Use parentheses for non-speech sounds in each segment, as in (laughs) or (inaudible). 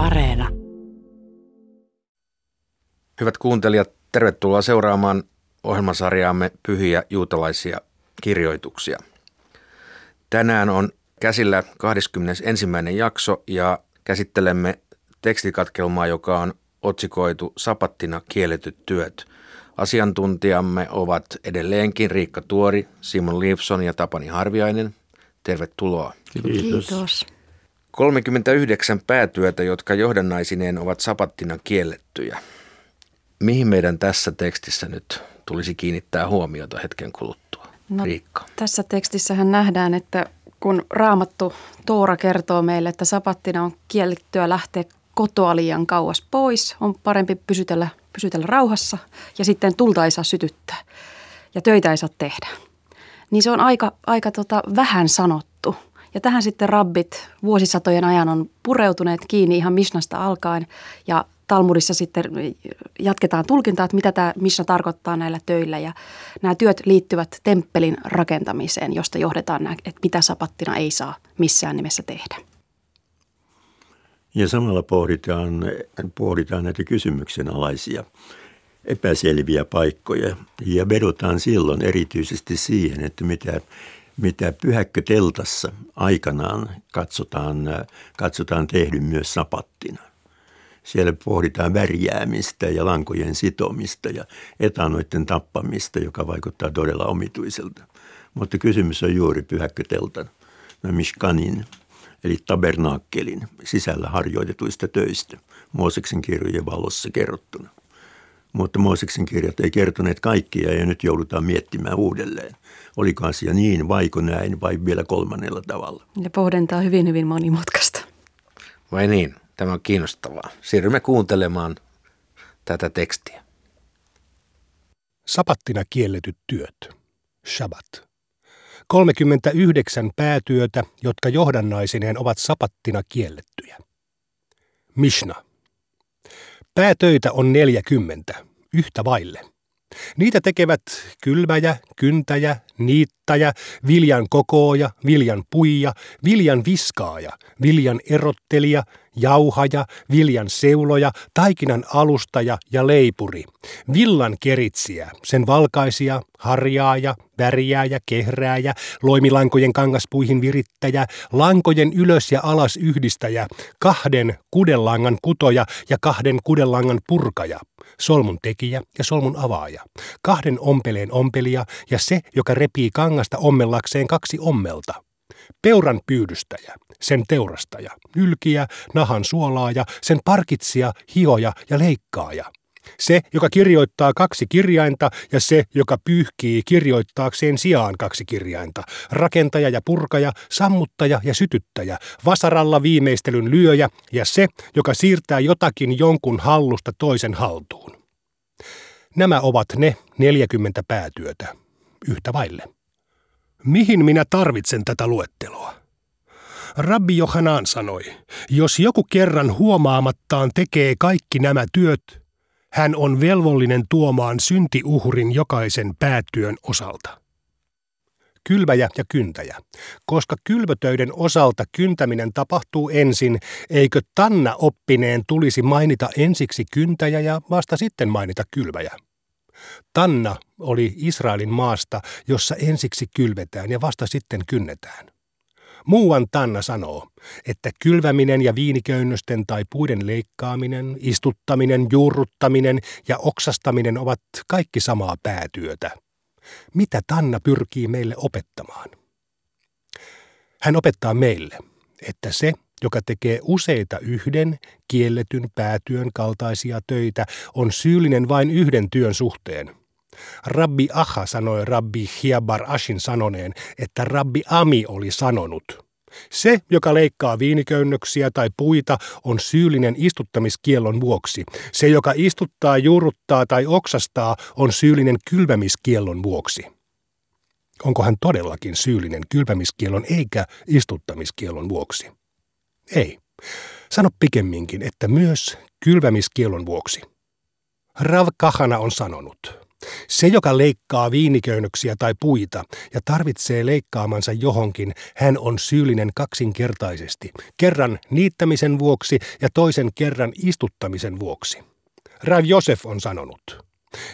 Areena. Hyvät kuuntelijat, tervetuloa seuraamaan ohjelmasarjaamme Pyhiä juutalaisia kirjoituksia. Tänään on käsillä 21. jakso ja käsittelemme tekstikatkelmaa, joka on otsikoitu Sapattina kielletyt työt. Asiantuntijamme ovat edelleenkin Riikka Tuori, Simon Lifson ja Tapani Harviainen. Tervetuloa. Kiitos. Kiitos. 39 päätyötä, jotka johdannaisineen ovat sapattina kiellettyjä. Mihin meidän tässä tekstissä nyt tulisi kiinnittää huomiota hetken kuluttua? No, Riikka. Tässä tekstissähän nähdään, että kun Raamattu Toora kertoo meille, että sapattina on kiellettyä lähteä kotoa liian kauas pois, on parempi pysytellä, pysytellä rauhassa ja sitten tulta ei saa sytyttää ja töitä ei saa tehdä. Niin se on aika, aika tota vähän sanottu. Ja tähän sitten rabbit vuosisatojen ajan on pureutuneet kiinni ihan Mishnasta alkaen ja Talmudissa sitten jatketaan tulkintaa, että mitä tämä Mishna tarkoittaa näillä töillä. Ja nämä työt liittyvät temppelin rakentamiseen, josta johdetaan, että mitä sapattina ei saa missään nimessä tehdä. Ja samalla pohditaan, pohditaan näitä kysymyksenalaisia epäselviä paikkoja ja vedotaan silloin erityisesti siihen, että mitä, mitä pyhäkköteltassa aikanaan katsotaan, katsotaan tehdyn myös sapattina. Siellä pohditaan värjäämistä ja lankojen sitomista ja etanoiden tappamista, joka vaikuttaa todella omituiselta. Mutta kysymys on juuri pyhäkköteltan, mishkanin, eli tabernaakkelin sisällä harjoitetuista töistä, Mooseksen kirjojen valossa kerrottuna. Mutta Mooseksen kirjat ei kertoneet kaikkia ja nyt joudutaan miettimään uudelleen. Oliko asia niin, vaiko näin vai vielä kolmannella tavalla? Ja pohdintaa hyvin, hyvin monimutkaista. Vai niin? Tämä on kiinnostavaa. Siirrymme kuuntelemaan tätä tekstiä. Sapattina kielletyt työt. Shabbat. 39 päätyötä, jotka johdannaisineen ovat sapattina kiellettyjä. Mishna. Päätöitä on 40, yhtä vaille. Niitä tekevät kylväjä, kyntäjä, niittäjä, viljan kokooja, viljan puija, viljan viskaaja, viljan erottelija, jauhaja, viljan seuloja, taikinan alustaja ja leipuri, villan keritsiä, sen valkaisia, harjaaja, värjääjä, kehrääjä, loimilankojen kangaspuihin virittäjä, lankojen ylös ja alas yhdistäjä, kahden kudellangan kutoja ja kahden kudellangan purkaja, solmun tekijä ja solmun avaaja, kahden ompeleen ompelija ja se, joka repii kangasta ommellakseen kaksi ommelta, peuran pyydystäjä, sen teurastaja, ylkiä, nahan suolaaja, sen parkitsija, hioja ja leikkaaja. Se, joka kirjoittaa kaksi kirjainta ja se, joka pyyhkii kirjoittaakseen sijaan kaksi kirjainta. Rakentaja ja purkaja, sammuttaja ja sytyttäjä, vasaralla viimeistelyn lyöjä ja se, joka siirtää jotakin jonkun hallusta toisen haltuun. Nämä ovat ne 40 päätyötä, yhtä vaille. Mihin minä tarvitsen tätä luetteloa? Rabbi Johanan sanoi, jos joku kerran huomaamattaan tekee kaikki nämä työt, hän on velvollinen tuomaan syntiuhrin jokaisen päätyön osalta. Kylväjä ja kyntäjä. Koska kylvötöiden osalta kyntäminen tapahtuu ensin, eikö Tanna oppineen tulisi mainita ensiksi kyntäjä ja vasta sitten mainita kylväjä? Tanna oli Israelin maasta, jossa ensiksi kylvetään ja vasta sitten kynnetään. Muuan Tanna sanoo, että kylväminen ja viiniköynnösten tai puiden leikkaaminen, istuttaminen, juurruttaminen ja oksastaminen ovat kaikki samaa päätyötä. Mitä Tanna pyrkii meille opettamaan? Hän opettaa meille, että se, joka tekee useita yhden kielletyn päätyön kaltaisia töitä, on syyllinen vain yhden työn suhteen. Rabbi Aha sanoi Rabbi Hiabar Ashin sanoneen, että Rabbi Ami oli sanonut – se, joka leikkaa viiniköynnöksiä tai puita, on syyllinen istuttamiskiellon vuoksi. Se, joka istuttaa, juuruttaa tai oksastaa, on syyllinen kylvämiskiellon vuoksi. Onko hän todellakin syyllinen kylvämiskiellon eikä istuttamiskiellon vuoksi? Ei. Sano pikemminkin, että myös kylvämiskielon vuoksi. Rav Kahana on sanonut, Se, joka leikkaa viiniköynnöksiä tai puita ja tarvitsee leikkaamansa johonkin, hän on syyllinen kaksinkertaisesti, kerran niittämisen vuoksi ja toisen kerran istuttamisen vuoksi. Rav Josef on sanonut,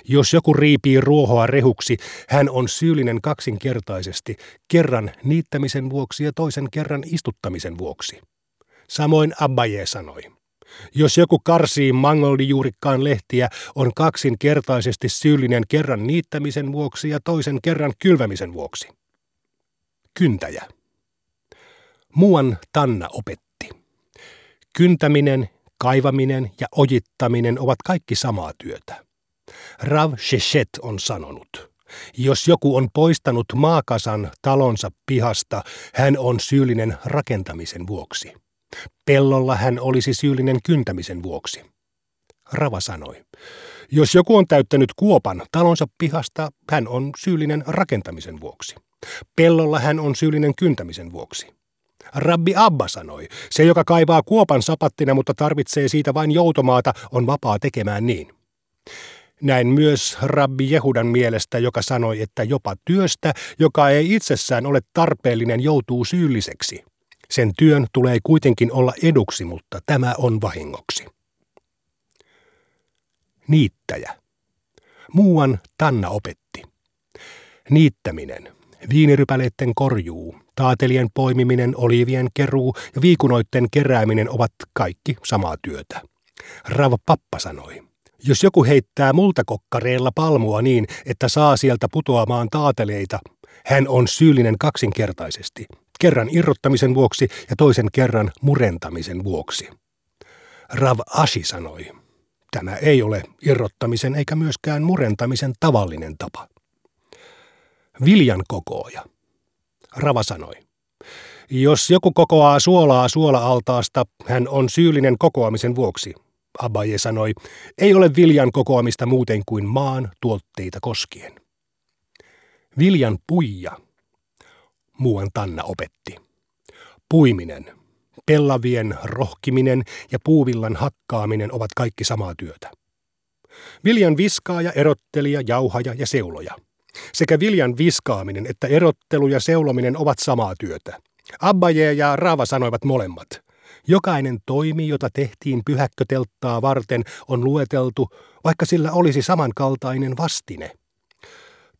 jos joku riipii ruohoa rehuksi, hän on syyllinen kaksinkertaisesti, kerran niittämisen vuoksi ja toisen kerran istuttamisen vuoksi. Samoin Abbaye sanoi. Jos joku karsii mangoldijuurikkaan lehtiä, on kaksinkertaisesti syyllinen kerran niittämisen vuoksi ja toisen kerran kylvämisen vuoksi. Kyntäjä. Muuan Tanna opetti. Kyntäminen, kaivaminen ja ojittaminen ovat kaikki samaa työtä. Rav Sheshet on sanonut. Jos joku on poistanut maakasan talonsa pihasta, hän on syyllinen rakentamisen vuoksi. Pellolla hän olisi syyllinen kyntämisen vuoksi. Rava sanoi, jos joku on täyttänyt kuopan talonsa pihasta, hän on syyllinen rakentamisen vuoksi. Pellolla hän on syyllinen kyntämisen vuoksi. Rabbi Abba sanoi, se joka kaivaa kuopan sapattina, mutta tarvitsee siitä vain joutomaata, on vapaa tekemään niin. Näin myös Rabbi Jehudan mielestä, joka sanoi, että jopa työstä, joka ei itsessään ole tarpeellinen, joutuu syylliseksi. Sen työn tulee kuitenkin olla eduksi, mutta tämä on vahingoksi. Niittäjä. Muuan Tanna opetti. Niittäminen, viinirypäleiden korjuu, taatelien poimiminen, olivien keruu ja viikunoitten kerääminen ovat kaikki samaa työtä. Rava Pappa sanoi. Jos joku heittää multakokkareilla palmua niin, että saa sieltä putoamaan taateleita, hän on syyllinen kaksinkertaisesti, kerran irrottamisen vuoksi ja toisen kerran murentamisen vuoksi. Rav Ashi sanoi, tämä ei ole irrottamisen eikä myöskään murentamisen tavallinen tapa. Viljan kokooja. Rava sanoi, jos joku kokoaa suolaa suola-altaasta, hän on syyllinen kokoamisen vuoksi. Abaye sanoi, ei ole viljan kokoamista muuten kuin maan tuotteita koskien. Viljan puija muuan Tanna opetti. Puiminen, pellavien rohkiminen ja puuvillan hakkaaminen ovat kaikki samaa työtä. Viljan viskaaja, erottelija, jauhaja ja seuloja. Sekä viljan viskaaminen että erottelu ja seulominen ovat samaa työtä. Abbaje ja Raava sanoivat molemmat. Jokainen toimi, jota tehtiin pyhäkkötelttaa varten, on lueteltu, vaikka sillä olisi samankaltainen vastine –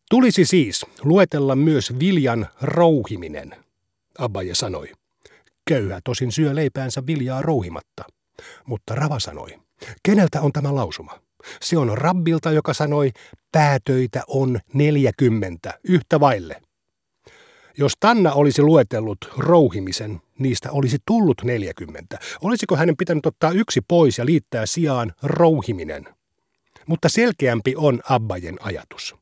Tulisi siis luetella myös viljan rouhiminen, Abbaje sanoi. Köyhä tosin syö leipäänsä viljaa rouhimatta. Mutta Rava sanoi, keneltä on tämä lausuma? Se on Rabbilta, joka sanoi, päätöitä on neljäkymmentä, yhtä vaille. Jos Tanna olisi luetellut rouhimisen, niistä olisi tullut neljäkymmentä. Olisiko hänen pitänyt ottaa yksi pois ja liittää sijaan rouhiminen? Mutta selkeämpi on Abbajen ajatus.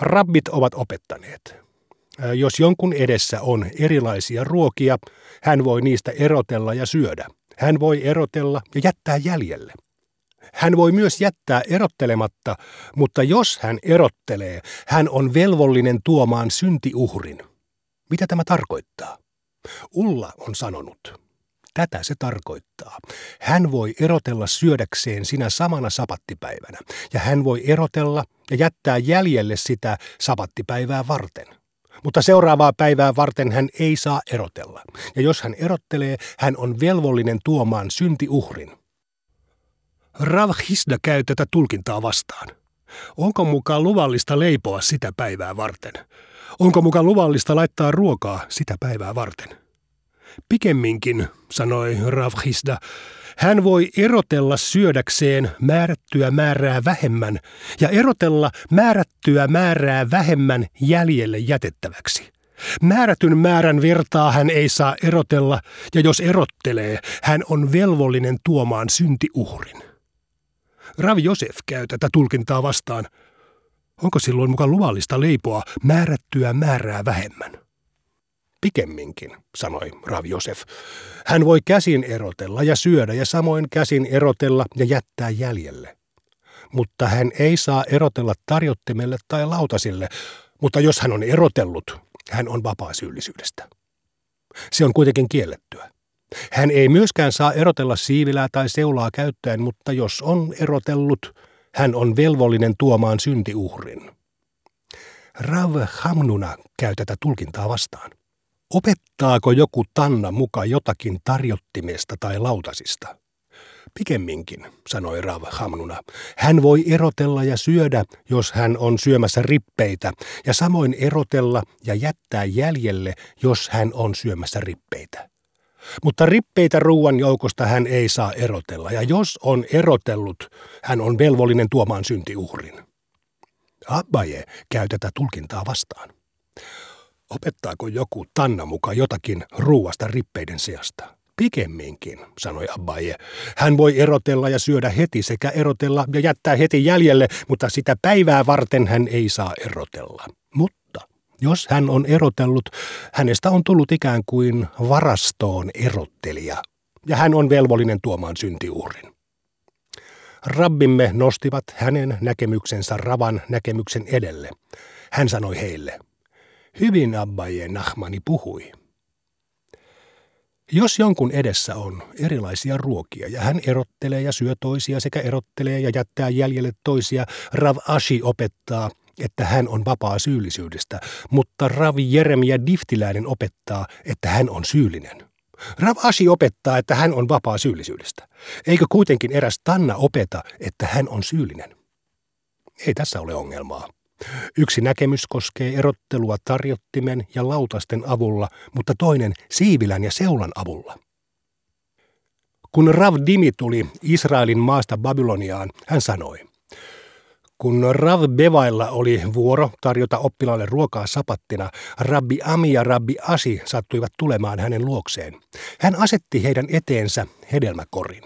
Rabbit ovat opettaneet. Jos jonkun edessä on erilaisia ruokia, hän voi niistä erotella ja syödä. Hän voi erotella ja jättää jäljelle. Hän voi myös jättää erottelematta, mutta jos hän erottelee, hän on velvollinen tuomaan syntiuhrin. Mitä tämä tarkoittaa? Ulla on sanonut. Tätä se tarkoittaa. Hän voi erotella syödäkseen sinä samana sapattipäivänä, ja hän voi erotella ja jättää jäljelle sitä sapattipäivää varten. Mutta seuraavaa päivää varten hän ei saa erotella, ja jos hän erottelee, hän on velvollinen tuomaan syntiuhrin. Rav Hisda käy tätä tulkintaa vastaan. Onko mukaan luvallista leipoa sitä päivää varten? Onko mukaan luvallista laittaa ruokaa sitä päivää varten? Pikemminkin, sanoi Ravhisda, hän voi erotella syödäkseen määrättyä määrää vähemmän ja erotella määrättyä määrää vähemmän jäljelle jätettäväksi. Määrätyn määrän virtaa hän ei saa erotella, ja jos erottelee, hän on velvollinen tuomaan syntiuhrin. Rav Josef käy tätä tulkintaa vastaan. Onko silloin mukaan luvallista leipoa määrättyä määrää vähemmän? Pikemminkin, sanoi Rav Josef. Hän voi käsin erotella ja syödä ja samoin käsin erotella ja jättää jäljelle. Mutta hän ei saa erotella tarjottimelle tai lautasille, mutta jos hän on erotellut, hän on vapaa syyllisyydestä. Se on kuitenkin kiellettyä. Hän ei myöskään saa erotella siivilää tai seulaa käyttäen, mutta jos on erotellut, hän on velvollinen tuomaan syntiuhrin. Rav Hamnuna käy tätä tulkintaa vastaan. Opettaako joku tanna muka jotakin tarjottimesta tai lautasista? Pikemminkin, sanoi Rav Hamnuna. Hän voi erotella ja syödä, jos hän on syömässä rippeitä, ja samoin erotella ja jättää jäljelle, jos hän on syömässä rippeitä. Mutta rippeitä ruuan joukosta hän ei saa erotella, ja jos on erotellut, hän on velvollinen tuomaan syntiuhrin. Abbaye käy tätä tulkintaa vastaan. Opettaako joku tanna muka jotakin ruuasta rippeiden sijasta? Pikemminkin, sanoi Abbaye. Hän voi erotella ja syödä heti sekä erotella ja jättää heti jäljelle, mutta sitä päivää varten hän ei saa erotella. Mutta jos hän on erotellut, hänestä on tullut ikään kuin varastoon erottelija, ja hän on velvollinen tuomaan syntiuhrin. Rabbimme nostivat hänen näkemyksensä Ravan näkemyksen edelle. Hän sanoi heille, hyvin Abbaye Nahmani puhui. Jos jonkun edessä on erilaisia ruokia ja hän erottelee ja syö toisia sekä erottelee ja jättää jäljelle toisia, Rav Ashi opettaa, että hän on vapaa syyllisyydestä, mutta Rav Jeremia Diftiläinen opettaa, että hän on syyllinen. Rav Ashi opettaa, että hän on vapaa syyllisyydestä. Eikö kuitenkin eräs Tanna opeta, että hän on syyllinen? Ei tässä ole ongelmaa. Yksi näkemys koskee erottelua tarjottimen ja lautasten avulla, mutta toinen siivilän ja seulan avulla. Kun Rav Dimi tuli Israelin maasta Babyloniaan, hän sanoi, kun Rav Bevailla oli vuoro tarjota oppilaalle ruokaa sapattina, Rabbi Ami ja Rabbi Asi sattuivat tulemaan hänen luokseen. Hän asetti heidän eteensä hedelmäkorin.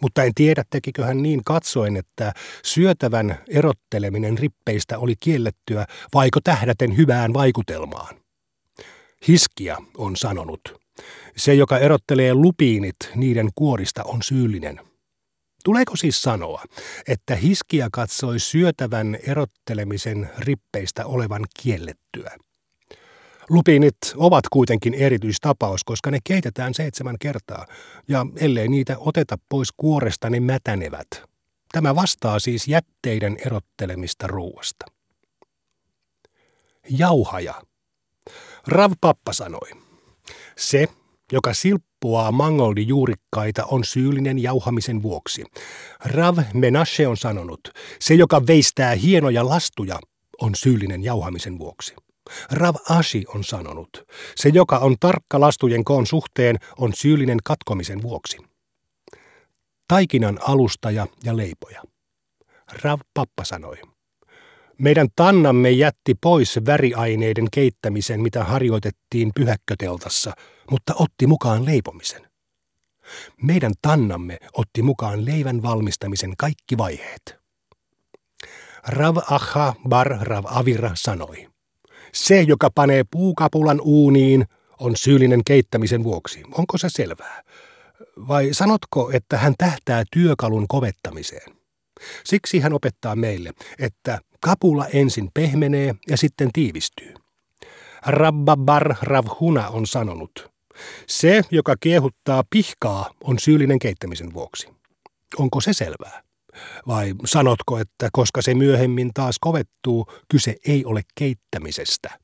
Mutta en tiedä, tekikö hän niin katsoen, että syötävän erotteleminen rippeistä oli kiellettyä, vaiko tähdäten hyvään vaikutelmaan. Hiskia on sanonut. Se, joka erottelee lupiinit niiden kuorista, on syyllinen. Tuleeko siis sanoa, että Hiskia katsoi syötävän erottelemisen rippeistä olevan kiellettyä? Lupiinit ovat kuitenkin erityistapaus, koska ne keitetään seitsemän kertaa, ja ellei niitä oteta pois kuoresta, ne mätänevät. Tämä vastaa siis jätteiden erottelemista ruuasta. Jauhaja. Rav Pappa sanoi, se, joka silppuaa mangoldijuurikkaita, on syyllinen jauhamisen vuoksi. Rav Menashe on sanonut, se, joka veistää hienoja lastuja, on syyllinen jauhamisen vuoksi. Rav Ashi on sanonut, se joka on tarkka lastujen koon suhteen on syyllinen katkomisen vuoksi. Taikinan alustaja ja leipoja. Rav Pappa sanoi, meidän tannamme jätti pois väriaineiden keittämisen, mitä harjoitettiin pyhäkköteltassa, mutta otti mukaan leipomisen. Meidän tannamme otti mukaan leivän valmistamisen kaikki vaiheet. Rav Aha Bar Rav Avira sanoi, se, joka panee puukapulan uuniin, on syyllinen keittämisen vuoksi. Onko se selvää? Vai sanotko, että hän tähtää työkalun kovettamiseen? Siksi hän opettaa meille, että kapula ensin pehmenee ja sitten tiivistyy. Rabba Bar Ravhuna on sanonut, se, joka kiehuttaa pihkaa, on syyllinen keittämisen vuoksi. Onko se selvää? Vai sanotko, että koska se myöhemmin taas kovettuu, kyse ei ole keittämisestä?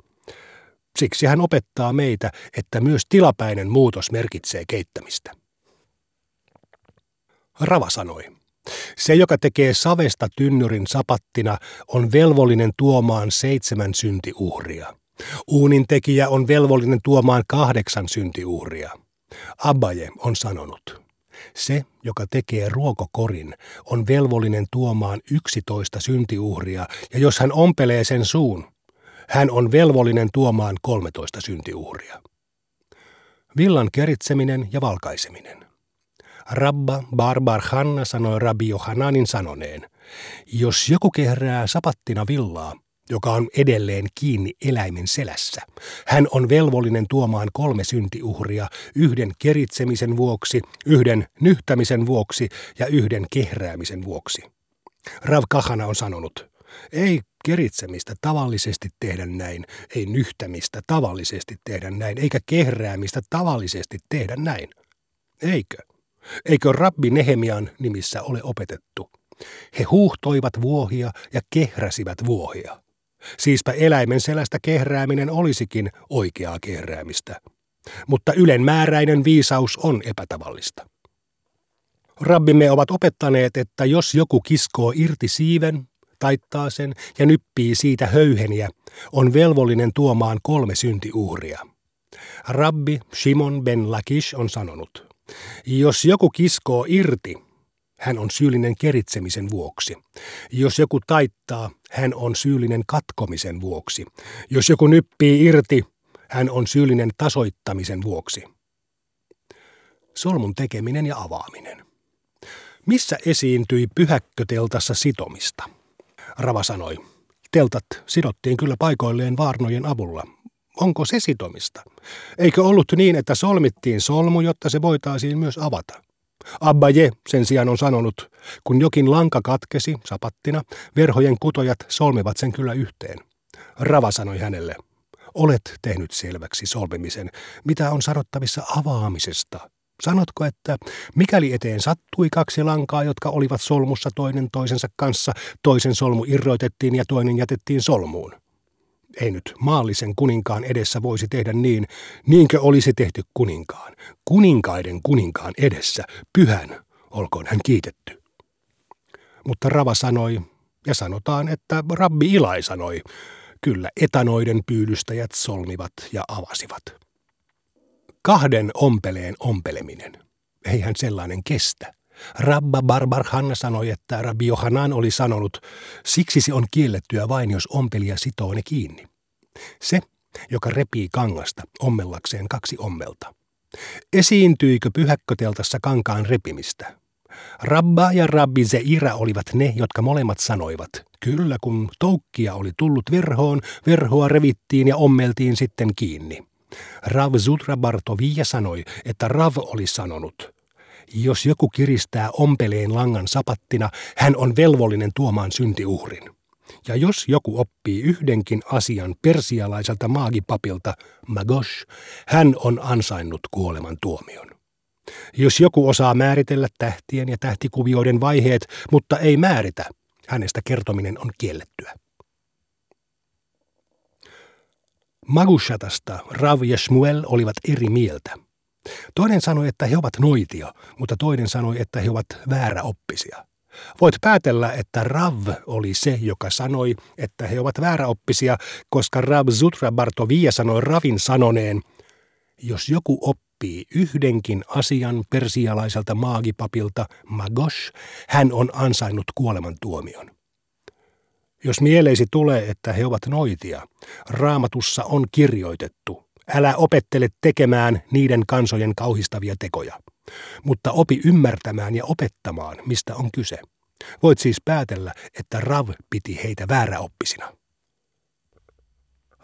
Siksi hän opettaa meitä, että myös tilapäinen muutos merkitsee keittämistä. Rava sanoi, se, joka tekee savesta tynnyrin sapattina, on velvollinen tuomaan seitsemän syntiuhria. Uunin tekijä on velvollinen tuomaan kahdeksan syntiuhria. Abaje on sanonut, se, joka tekee ruokokorin, on velvollinen tuomaan yksitoista syntiuhria, ja jos hän ompelee sen suun, hän on velvollinen tuomaan kolmetoista syntiuhria. Villan keritseminen ja valkaiseminen. Rabba Barbar Hanna sanoi Rabbi Johananin sanoneen, jos joku kehrää sapattina villaa, joka on edelleen kiinni eläimen selässä. Hän on velvollinen tuomaan kolme syntiuhria, yhden keritsemisen vuoksi, yhden nyhtämisen vuoksi ja yhden kehräämisen vuoksi. Rav Kahana on sanonut, ei keritsemistä tavallisesti tehdä näin, ei nyhtämistä tavallisesti tehdä näin, eikä kehräämistä tavallisesti tehdä näin. Eikö? Eikö rabbi Nehemian nimissä ole opetettu? He huuhtoivat vuohia ja kehräsivät vuohia. Siispä eläimen selästä kehrääminen olisikin oikeaa kehräämistä. Mutta ylenmääräinen viisaus on epätavallista. Rabbimme ovat opettaneet, että jos joku kiskoo irti siiven, taittaa sen ja nyppii siitä höyheniä, on velvollinen tuomaan kolme syntiuhria. Rabbi Shimon ben Lakish on sanonut, jos joku kiskoo irti, hän on syyllinen keritsemisen vuoksi. Jos joku taittaa, hän on syyllinen katkomisen vuoksi. Jos joku nyppii irti, hän on syyllinen tasoittamisen vuoksi. Solmun tekeminen ja avaaminen. Missä esiintyi pyhäkköteltassa sitomista? Rava sanoi. Teltat sidottiin kyllä paikoilleen vaarnojen avulla. Onko se sitomista? Eikö ollut niin, että solmittiin solmu, jotta se voitaisiin myös avata? Abbaje sen sijaan on sanonut, kun jokin lanka katkesi sapattina, verhojen kutojat solmivat sen kyllä yhteen. Rava sanoi hänelle, olet tehnyt selväksi solmimisen, mitä on sanottavissa avaamisesta. Sanotko, että mikäli eteen sattui kaksi lankaa, jotka olivat solmussa toinen toisensa kanssa, toisen solmu irroitettiin ja toinen jätettiin solmuun? Ei nyt maallisen kuninkaan edessä voisi tehdä niin, niinkö olisi tehty kuninkaan. Kuninkaiden kuninkaan edessä, pyhän, olkoon hän kiitetty. Mutta Rava sanoi, ja sanotaan, että Rabbi Ilai sanoi, kyllä etanoiden pyydystäjät solmivat ja avasivat. Kahden ompeleen ompeleminen. Eihän sellainen kestä. Rabba Barbar Hanna sanoi, että Rabbi Johanan oli sanonut, siksi se on kiellettyä vain, jos ompelija sitoo ne kiinni. Se, joka repii kangasta ommellakseen kaksi ommelta. Esiintyikö pyhäkköteltassa kankaan repimistä? Rabba ja Rabbi Zeira olivat ne, jotka molemmat sanoivat, kyllä kun toukkia oli tullut verhoon, verhoa revittiin ja ommeltiin sitten kiinni. Rav Zutra Bartovia sanoi, että Rav oli sanonut, jos joku kiristää ompeleen langan sapattina, hän on velvollinen tuomaan syntiuhrin. Ja jos joku oppii yhdenkin asian persialaiselta maagipapilta, Magosh, hän on ansainnut kuoleman tuomion. Jos joku osaa määritellä tähtien ja tähtikuvioiden vaiheet, mutta ei määritä, hänestä kertominen on kiellettyä. Magushatasta Rav ja Shmuel olivat eri mieltä. Toinen sanoi, että he ovat noitia, mutta toinen sanoi, että he ovat vääräoppisia. Voit päätellä, että Rav oli se, joka sanoi, että he ovat vääräoppisia, koska Rav Zutra Bartovia sanoi Ravin sanoneen, jos joku oppii yhdenkin asian persialaiselta maagipapilta Magosh, hän on ansainnut kuolemantuomion. Jos mieleisi tulee, että he ovat noitia, raamatussa on kirjoitettu, älä opettele tekemään niiden kansojen kauhistavia tekoja, mutta opi ymmärtämään ja opettamaan, mistä on kyse. Voit siis päätellä, että Rav piti heitä vääräoppisina.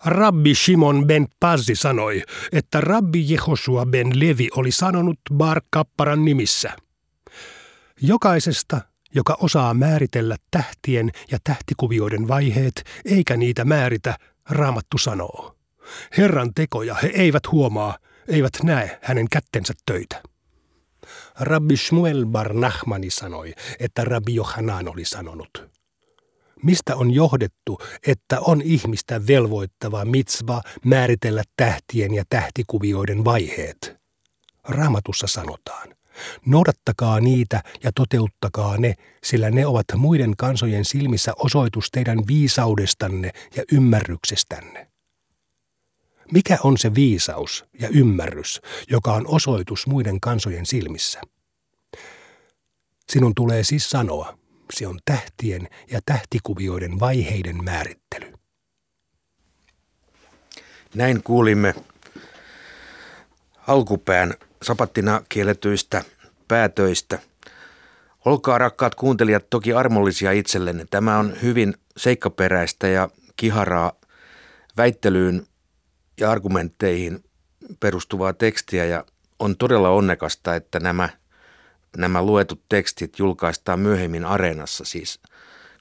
Rabbi Shimon ben Pazzi sanoi, että Rabbi Jehosua ben Levi oli sanonut Bar Kapparan nimissä. Jokaisesta joka osaa määritellä tähtien ja tähtikuvioiden vaiheet, eikä niitä määritä, raamattu sanoo. Herran tekoja he eivät huomaa, eivät näe hänen kättensä töitä. Rabbi Shmuel bar Nahmani sanoi, että Rabbi Johanan oli sanonut. Mistä on johdettu, että on ihmistä velvoittava mitsva määritellä tähtien ja tähtikuvioiden vaiheet? Raamatussa sanotaan – Noudattakaa niitä ja toteuttakaa ne, sillä ne ovat muiden kansojen silmissä osoitus teidän viisaudestanne ja ymmärryksestänne. Mikä on se viisaus ja ymmärrys, joka on osoitus muiden kansojen silmissä? Sinun tulee siis sanoa, se on tähtien ja tähtikuvioiden vaiheiden määrittely. Näin kuulimme alkupään sapattina kielletyistä päätöistä. Olkaa rakkaat kuuntelijat toki armollisia itsellenne. Tämä on hyvin seikkaperäistä ja kiharaa väittelyyn ja argumentteihin perustuvaa tekstiä ja on todella onnekasta, että nämä, nämä luetut tekstit julkaistaan myöhemmin areenassa siis –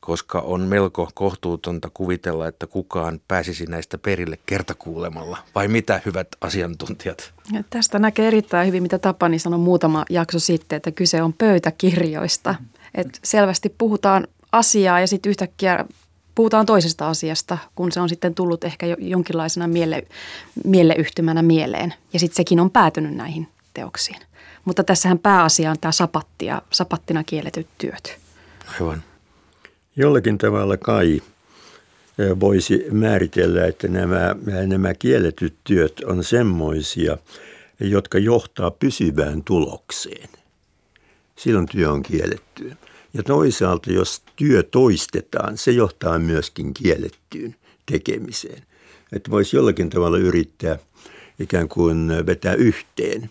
koska on melko kohtuutonta kuvitella, että kukaan pääsisi näistä perille kertakuulemalla. Vai mitä, hyvät asiantuntijat? Ja tästä näkee erittäin hyvin, mitä Tapani sanoi muutama jakso sitten, että kyse on pöytäkirjoista. että selvästi puhutaan asiaa ja sitten yhtäkkiä puhutaan toisesta asiasta, kun se on sitten tullut ehkä jo jonkinlaisena miele, mieleyhtymänä mieleen. Ja sitten sekin on päätynyt näihin teoksiin. Mutta tässähän pääasia on tämä sapatti ja sapattina kielletyt työt. Aivan. Jollakin tavalla kai voisi määritellä, että nämä, nämä kielletyt työt on semmoisia, jotka johtaa pysyvään tulokseen. Silloin työ on kiellettyä. Ja toisaalta, jos työ toistetaan, se johtaa myöskin kiellettyyn tekemiseen. Että voisi jollakin tavalla yrittää ikään kuin vetää yhteen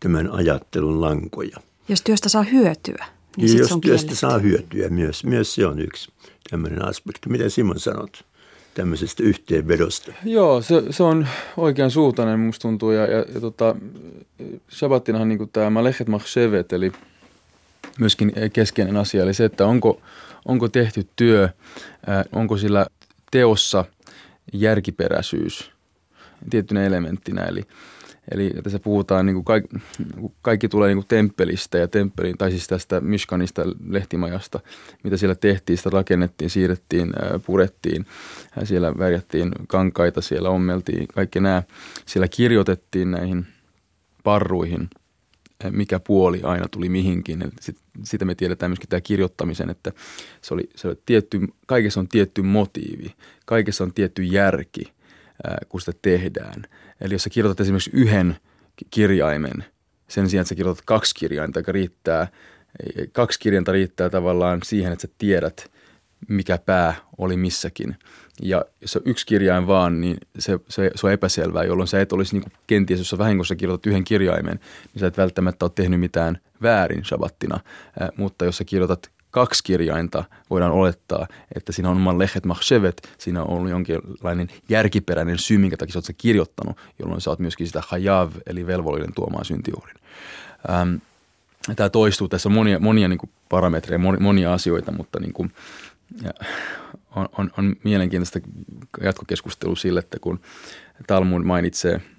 tämän ajattelun lankoja. Jos työstä saa hyötyä, niin ja jos se on työstä kielletty. saa hyötyä myös, myös se on yksi tämmöinen aspekti. Mitä Simon sanot tämmöisestä yhteenvedosta? Joo, se, se on oikean suuntainen musta tuntuu ja, ja, ja tota, Shabbatinahan niin tämä Malechet Machshevet, eli myöskin keskeinen asia, eli se, että onko, onko tehty työ, ää, onko sillä teossa järkiperäisyys tiettynä elementtinä, eli Eli tässä puhutaan, niin kuin kaikki, kaikki tulee niin kuin temppelistä ja temppelin, tai siis tästä Mishkanista lehtimajasta, mitä siellä tehtiin, sitä rakennettiin, siirrettiin, purettiin, siellä värjättiin kankaita, siellä ommeltiin, kaikki nämä. Siellä kirjoitettiin näihin parruihin, mikä puoli aina tuli mihinkin. Sit, sitä me tiedetään myöskin tämä kirjoittamisen, että se oli, se oli tietty, kaikessa on tietty motiivi, kaikessa on tietty järki, kun sitä tehdään – Eli jos sä kirjoitat esimerkiksi yhden kirjaimen sen sijaan, että sä kirjoitat kaksi kirjainta, joka riittää, kaksi kirjainta riittää tavallaan siihen, että sä tiedät, mikä pää oli missäkin. Ja jos on yksi kirjain vaan, niin se, se, se on epäselvää, jolloin sä et olisi niin kenties, jos sä vahingossa kirjoitat yhden kirjaimen, niin sä et välttämättä ole tehnyt mitään väärin shabattina. Äh, mutta jos sä kirjoitat kaksi kirjainta, voidaan olettaa, että siinä on oman lehet mahshevet, siinä on ollut jonkinlainen järkiperäinen syy, minkä takia sä oot kirjoittanut, jolloin sä oot myöskin sitä hajav, eli velvollinen tuomaan syntiuhrin. Ähm, tämä toistuu, tässä on monia, monia niin parametreja, monia asioita, mutta niin kuin, ja on, on, on mielenkiintoista jatkokeskustelua sille, että kun Talmud mainitsee –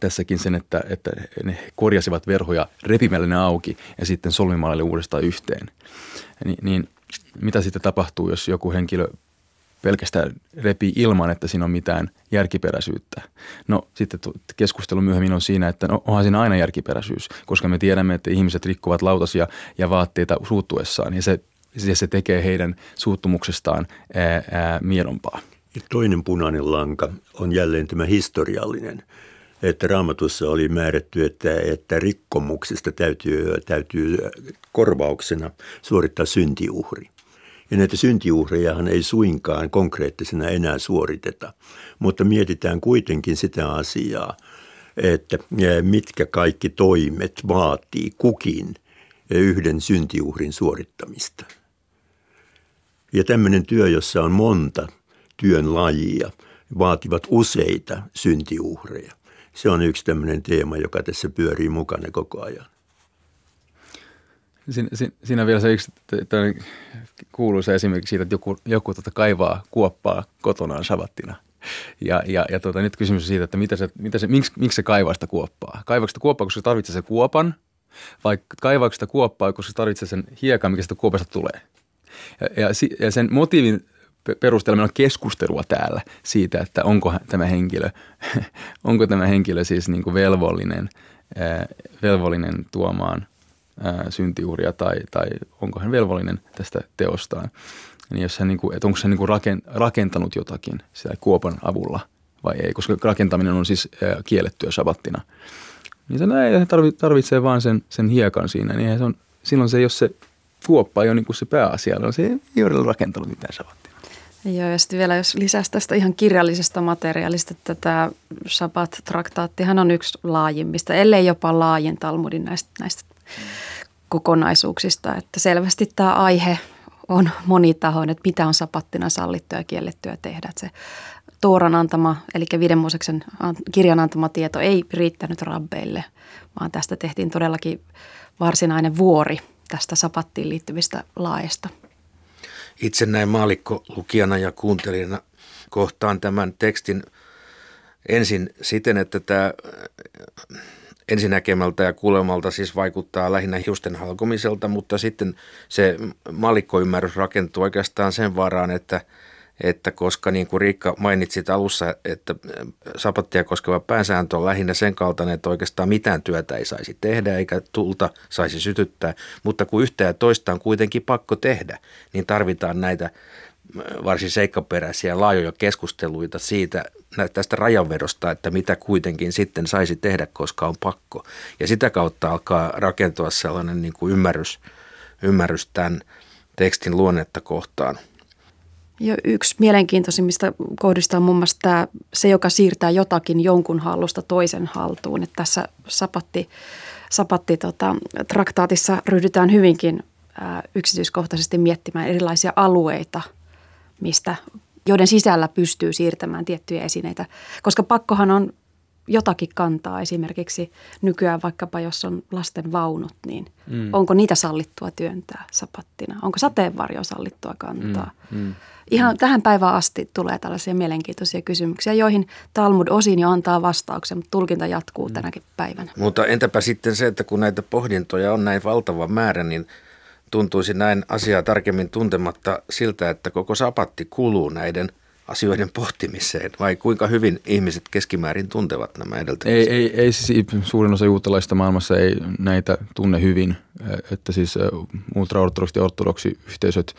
tässäkin sen, että, että ne korjasivat verhoja repimällä ne auki ja sitten solmimalla uudestaan yhteen. Ni, niin mitä sitten tapahtuu, jos joku henkilö pelkästään repii ilman, että siinä on mitään järkiperäisyyttä. No sitten keskustelu myöhemmin on siinä, että no, onhan siinä aina järkiperäisyys, koska me tiedämme, että ihmiset rikkovat lautasia ja vaatteita suuttuessaan ja se, se tekee heidän suuttumuksestaan ää, ää, miedompaa. Ja toinen punainen lanka on jälleen tämä historiallinen että raamatussa oli määrätty, että, että rikkomuksesta täytyy, täytyy korvauksena suorittaa syntiuhri. Ja näitä syntiuhrejahan ei suinkaan konkreettisena enää suoriteta, mutta mietitään kuitenkin sitä asiaa, että mitkä kaikki toimet vaatii kukin yhden syntiuhrin suorittamista. Ja tämmöinen työ, jossa on monta työn lajia, vaativat useita syntiuhreja se on yksi tämmöinen teema, joka tässä pyörii mukana koko ajan. Siinä, siinä vielä se yksi kuuluisa esimerkki siitä, että joku, joku tuota kaivaa kuoppaa kotonaan savattina. Ja, ja, ja tuota, nyt kysymys on siitä, että mitä se, mitä se, miksi, miksi se kaivaa sitä kuoppaa? Kaivaako sitä kuoppaa, koska se tarvitsee sen kuopan, vai kaivaako sitä kuoppaa, koska se tarvitsee sen hiekan, mikä sitä kuopasta tulee? Ja, ja, sen motiivin perusteella on keskustelua täällä siitä, että onko tämä henkilö, (laughs) onko tämä henkilö siis niin kuin velvollinen, velvollinen tuomaan syntiuria tai, tai onko hän velvollinen tästä teostaan. Niin jos hän, niin kuin, että onko hän niin rakentanut jotakin sitä kuopan avulla vai ei, koska rakentaminen on siis kiellettyä sabattina. Niin se näin, tarvitsee vaan sen, sen hiekan siinä, niin se on, silloin se, jos se kuoppa ei ole niin kuin se pääasia, niin se ei ole rakentanut mitään sabattia. Joo, ja sitten vielä jos lisäsi tästä ihan kirjallisesta materiaalista, että tämä Shabbat-traktaattihan on yksi laajimmista, ellei jopa laajin Talmudin näistä, näistä kokonaisuuksista, että selvästi tämä aihe on monitahoinen, että mitä on sapattina sallittua ja kiellettyä tehdä. Että se Tooran antama, eli viiden Mooseksen kirjan antama tieto ei riittänyt rabbeille, vaan tästä tehtiin todellakin varsinainen vuori tästä sapattiin liittyvistä laajesta itse näin maalikko lukijana ja kuuntelijana kohtaan tämän tekstin ensin siten, että tämä ensinäkemältä ja kuulemalta siis vaikuttaa lähinnä hiusten halkomiselta, mutta sitten se malikkoymmärrys rakentuu oikeastaan sen varaan, että, että koska niin kuin Riikka mainitsit alussa, että sapattia koskeva pääsääntö on lähinnä sen kaltainen, että oikeastaan mitään työtä ei saisi tehdä eikä tulta saisi sytyttää, mutta kun yhtä ja toista on kuitenkin pakko tehdä, niin tarvitaan näitä varsin seikkaperäisiä laajoja keskusteluita siitä, tästä rajanvedosta, että mitä kuitenkin sitten saisi tehdä, koska on pakko. Ja sitä kautta alkaa rakentua sellainen niin kuin ymmärrys, ymmärrys tämän tekstin luonnetta kohtaan. Ja yksi mielenkiintoisimmista kohdista on muun muassa tämä, se, joka siirtää jotakin jonkun hallusta toisen haltuun. Että tässä sapatti, sapatti tota, traktaatissa ryhdytään hyvinkin ää, yksityiskohtaisesti miettimään erilaisia alueita, mistä joiden sisällä pystyy siirtämään tiettyjä esineitä. Koska pakkohan on jotakin kantaa esimerkiksi nykyään vaikkapa jos on lasten vaunut, niin mm. onko niitä sallittua työntää sapattina? Onko sateenvarjo sallittua kantaa? Mm. Mm. Ihan mm. tähän päivään asti tulee tällaisia mielenkiintoisia kysymyksiä, joihin Talmud osin jo antaa vastauksen, mutta tulkinta jatkuu mm. tänäkin päivänä. Mutta entäpä sitten se, että kun näitä pohdintoja on näin valtava määrä, niin – tuntuisi näin asiaa tarkemmin tuntematta siltä, että koko sapatti kuluu näiden asioiden pohtimiseen, vai kuinka hyvin ihmiset keskimäärin tuntevat nämä edeltämiset? Ei, ei, ei siis suurin osa juutalaista maailmassa ei näitä tunne hyvin, että siis ultraortodoksi ja ortodoksi yhteisöt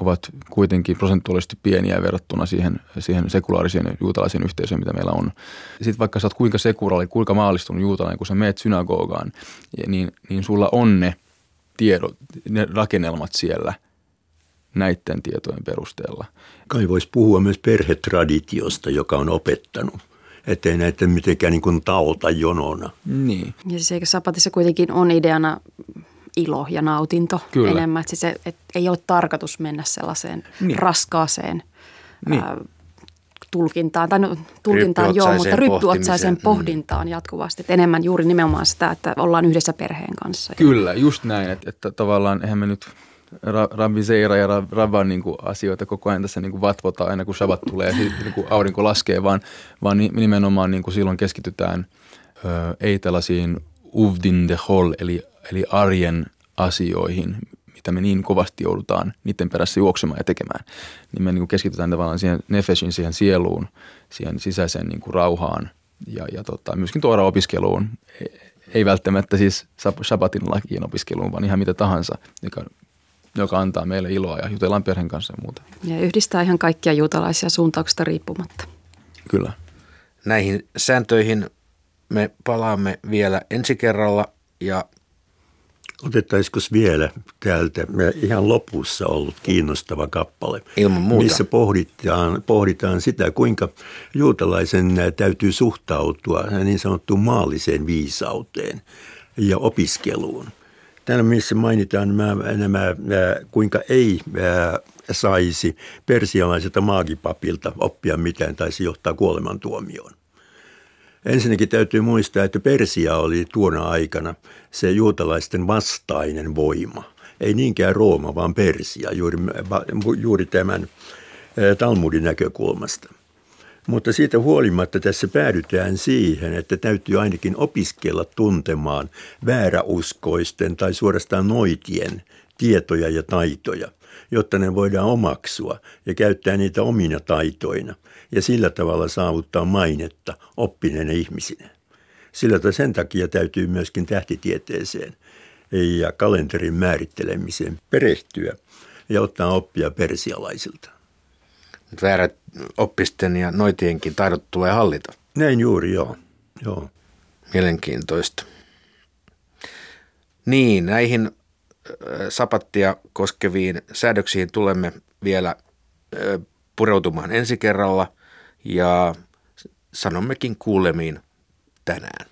ovat kuitenkin prosentuaalisesti pieniä verrattuna siihen, siihen sekulaariseen juutalaisen yhteisöön, mitä meillä on. Sitten vaikka sä oot kuinka sekulaari, kuinka maallistunut juutalainen, kun sä meet synagogaan, niin, niin sulla on ne – tiedot, ne rakennelmat siellä näiden tietojen perusteella. Kai voisi puhua myös perhetraditiosta, joka on opettanut ettei näitä mitenkään niin kuin tauta jonona. Niin. Ja siis eikö sapatissa kuitenkin on ideana ilo ja nautinto Kyllä. enemmän, että, se, että ei ole tarkoitus mennä sellaiseen niin. raskaaseen niin. ää, tulkintaan, tai no, tulkintaan joo, mutta ryppyotsaisen mm. pohdintaan jatkuvasti. Että enemmän juuri nimenomaan sitä, että ollaan yhdessä perheen kanssa. Kyllä, just näin, että, että tavallaan eihän me nyt Rabbi Zeira ja Rabban niin kuin asioita koko ajan tässä niin kuin vatvotaan aina kun Shabbat tulee ja niin kuin aurinko laskee, vaan, vaan nimenomaan niin kuin silloin keskitytään ö, ei tällaisiin uvdin de hol, eli, eli arjen asioihin, mitä me niin kovasti joudutaan niiden perässä juoksemaan ja tekemään, niin me niin kuin keskitytään tavallaan siihen nefeshin, siihen sieluun, siihen sisäiseen niin kuin rauhaan ja, ja tota, myöskin tuoda opiskeluun. Ei välttämättä siis Shabbatin lakien opiskeluun, vaan ihan mitä tahansa, joka, joka antaa meille iloa ja jutellaan perheen kanssa ja muuta. Ja yhdistää ihan kaikkia juutalaisia suuntauksista riippumatta. Kyllä. Näihin sääntöihin me palaamme vielä ensi kerralla ja Otettaisiko vielä täältä ihan lopussa ollut kiinnostava kappale, Ilman muuta. missä pohditaan, pohditaan sitä, kuinka juutalaisen täytyy suhtautua niin sanottuun maalliseen viisauteen ja opiskeluun. Täällä missä mainitaan nämä, nämä kuinka ei saisi persialaiselta maagipapilta oppia mitään tai se johtaa kuolemantuomioon. Ensinnäkin täytyy muistaa, että Persia oli tuona aikana se juutalaisten vastainen voima. Ei niinkään Rooma, vaan Persia, juuri, juuri tämän Talmudin näkökulmasta. Mutta siitä huolimatta tässä päädytään siihen, että täytyy ainakin opiskella tuntemaan vääräuskoisten tai suorastaan noitien tietoja ja taitoja, jotta ne voidaan omaksua ja käyttää niitä omina taitoina ja sillä tavalla saavuttaa mainetta oppineena ihmisinä. Sillä sen takia täytyy myöskin tähtitieteeseen ja kalenterin määrittelemiseen perehtyä ja ottaa oppia persialaisilta. Väärät oppisten ja noitienkin taidot tulee hallita. Näin juuri, joo. joo. Mielenkiintoista. Niin, näihin sapattia koskeviin säädöksiin tulemme vielä pureutumaan ensi kerralla ja sanommekin kuulemiin tänään.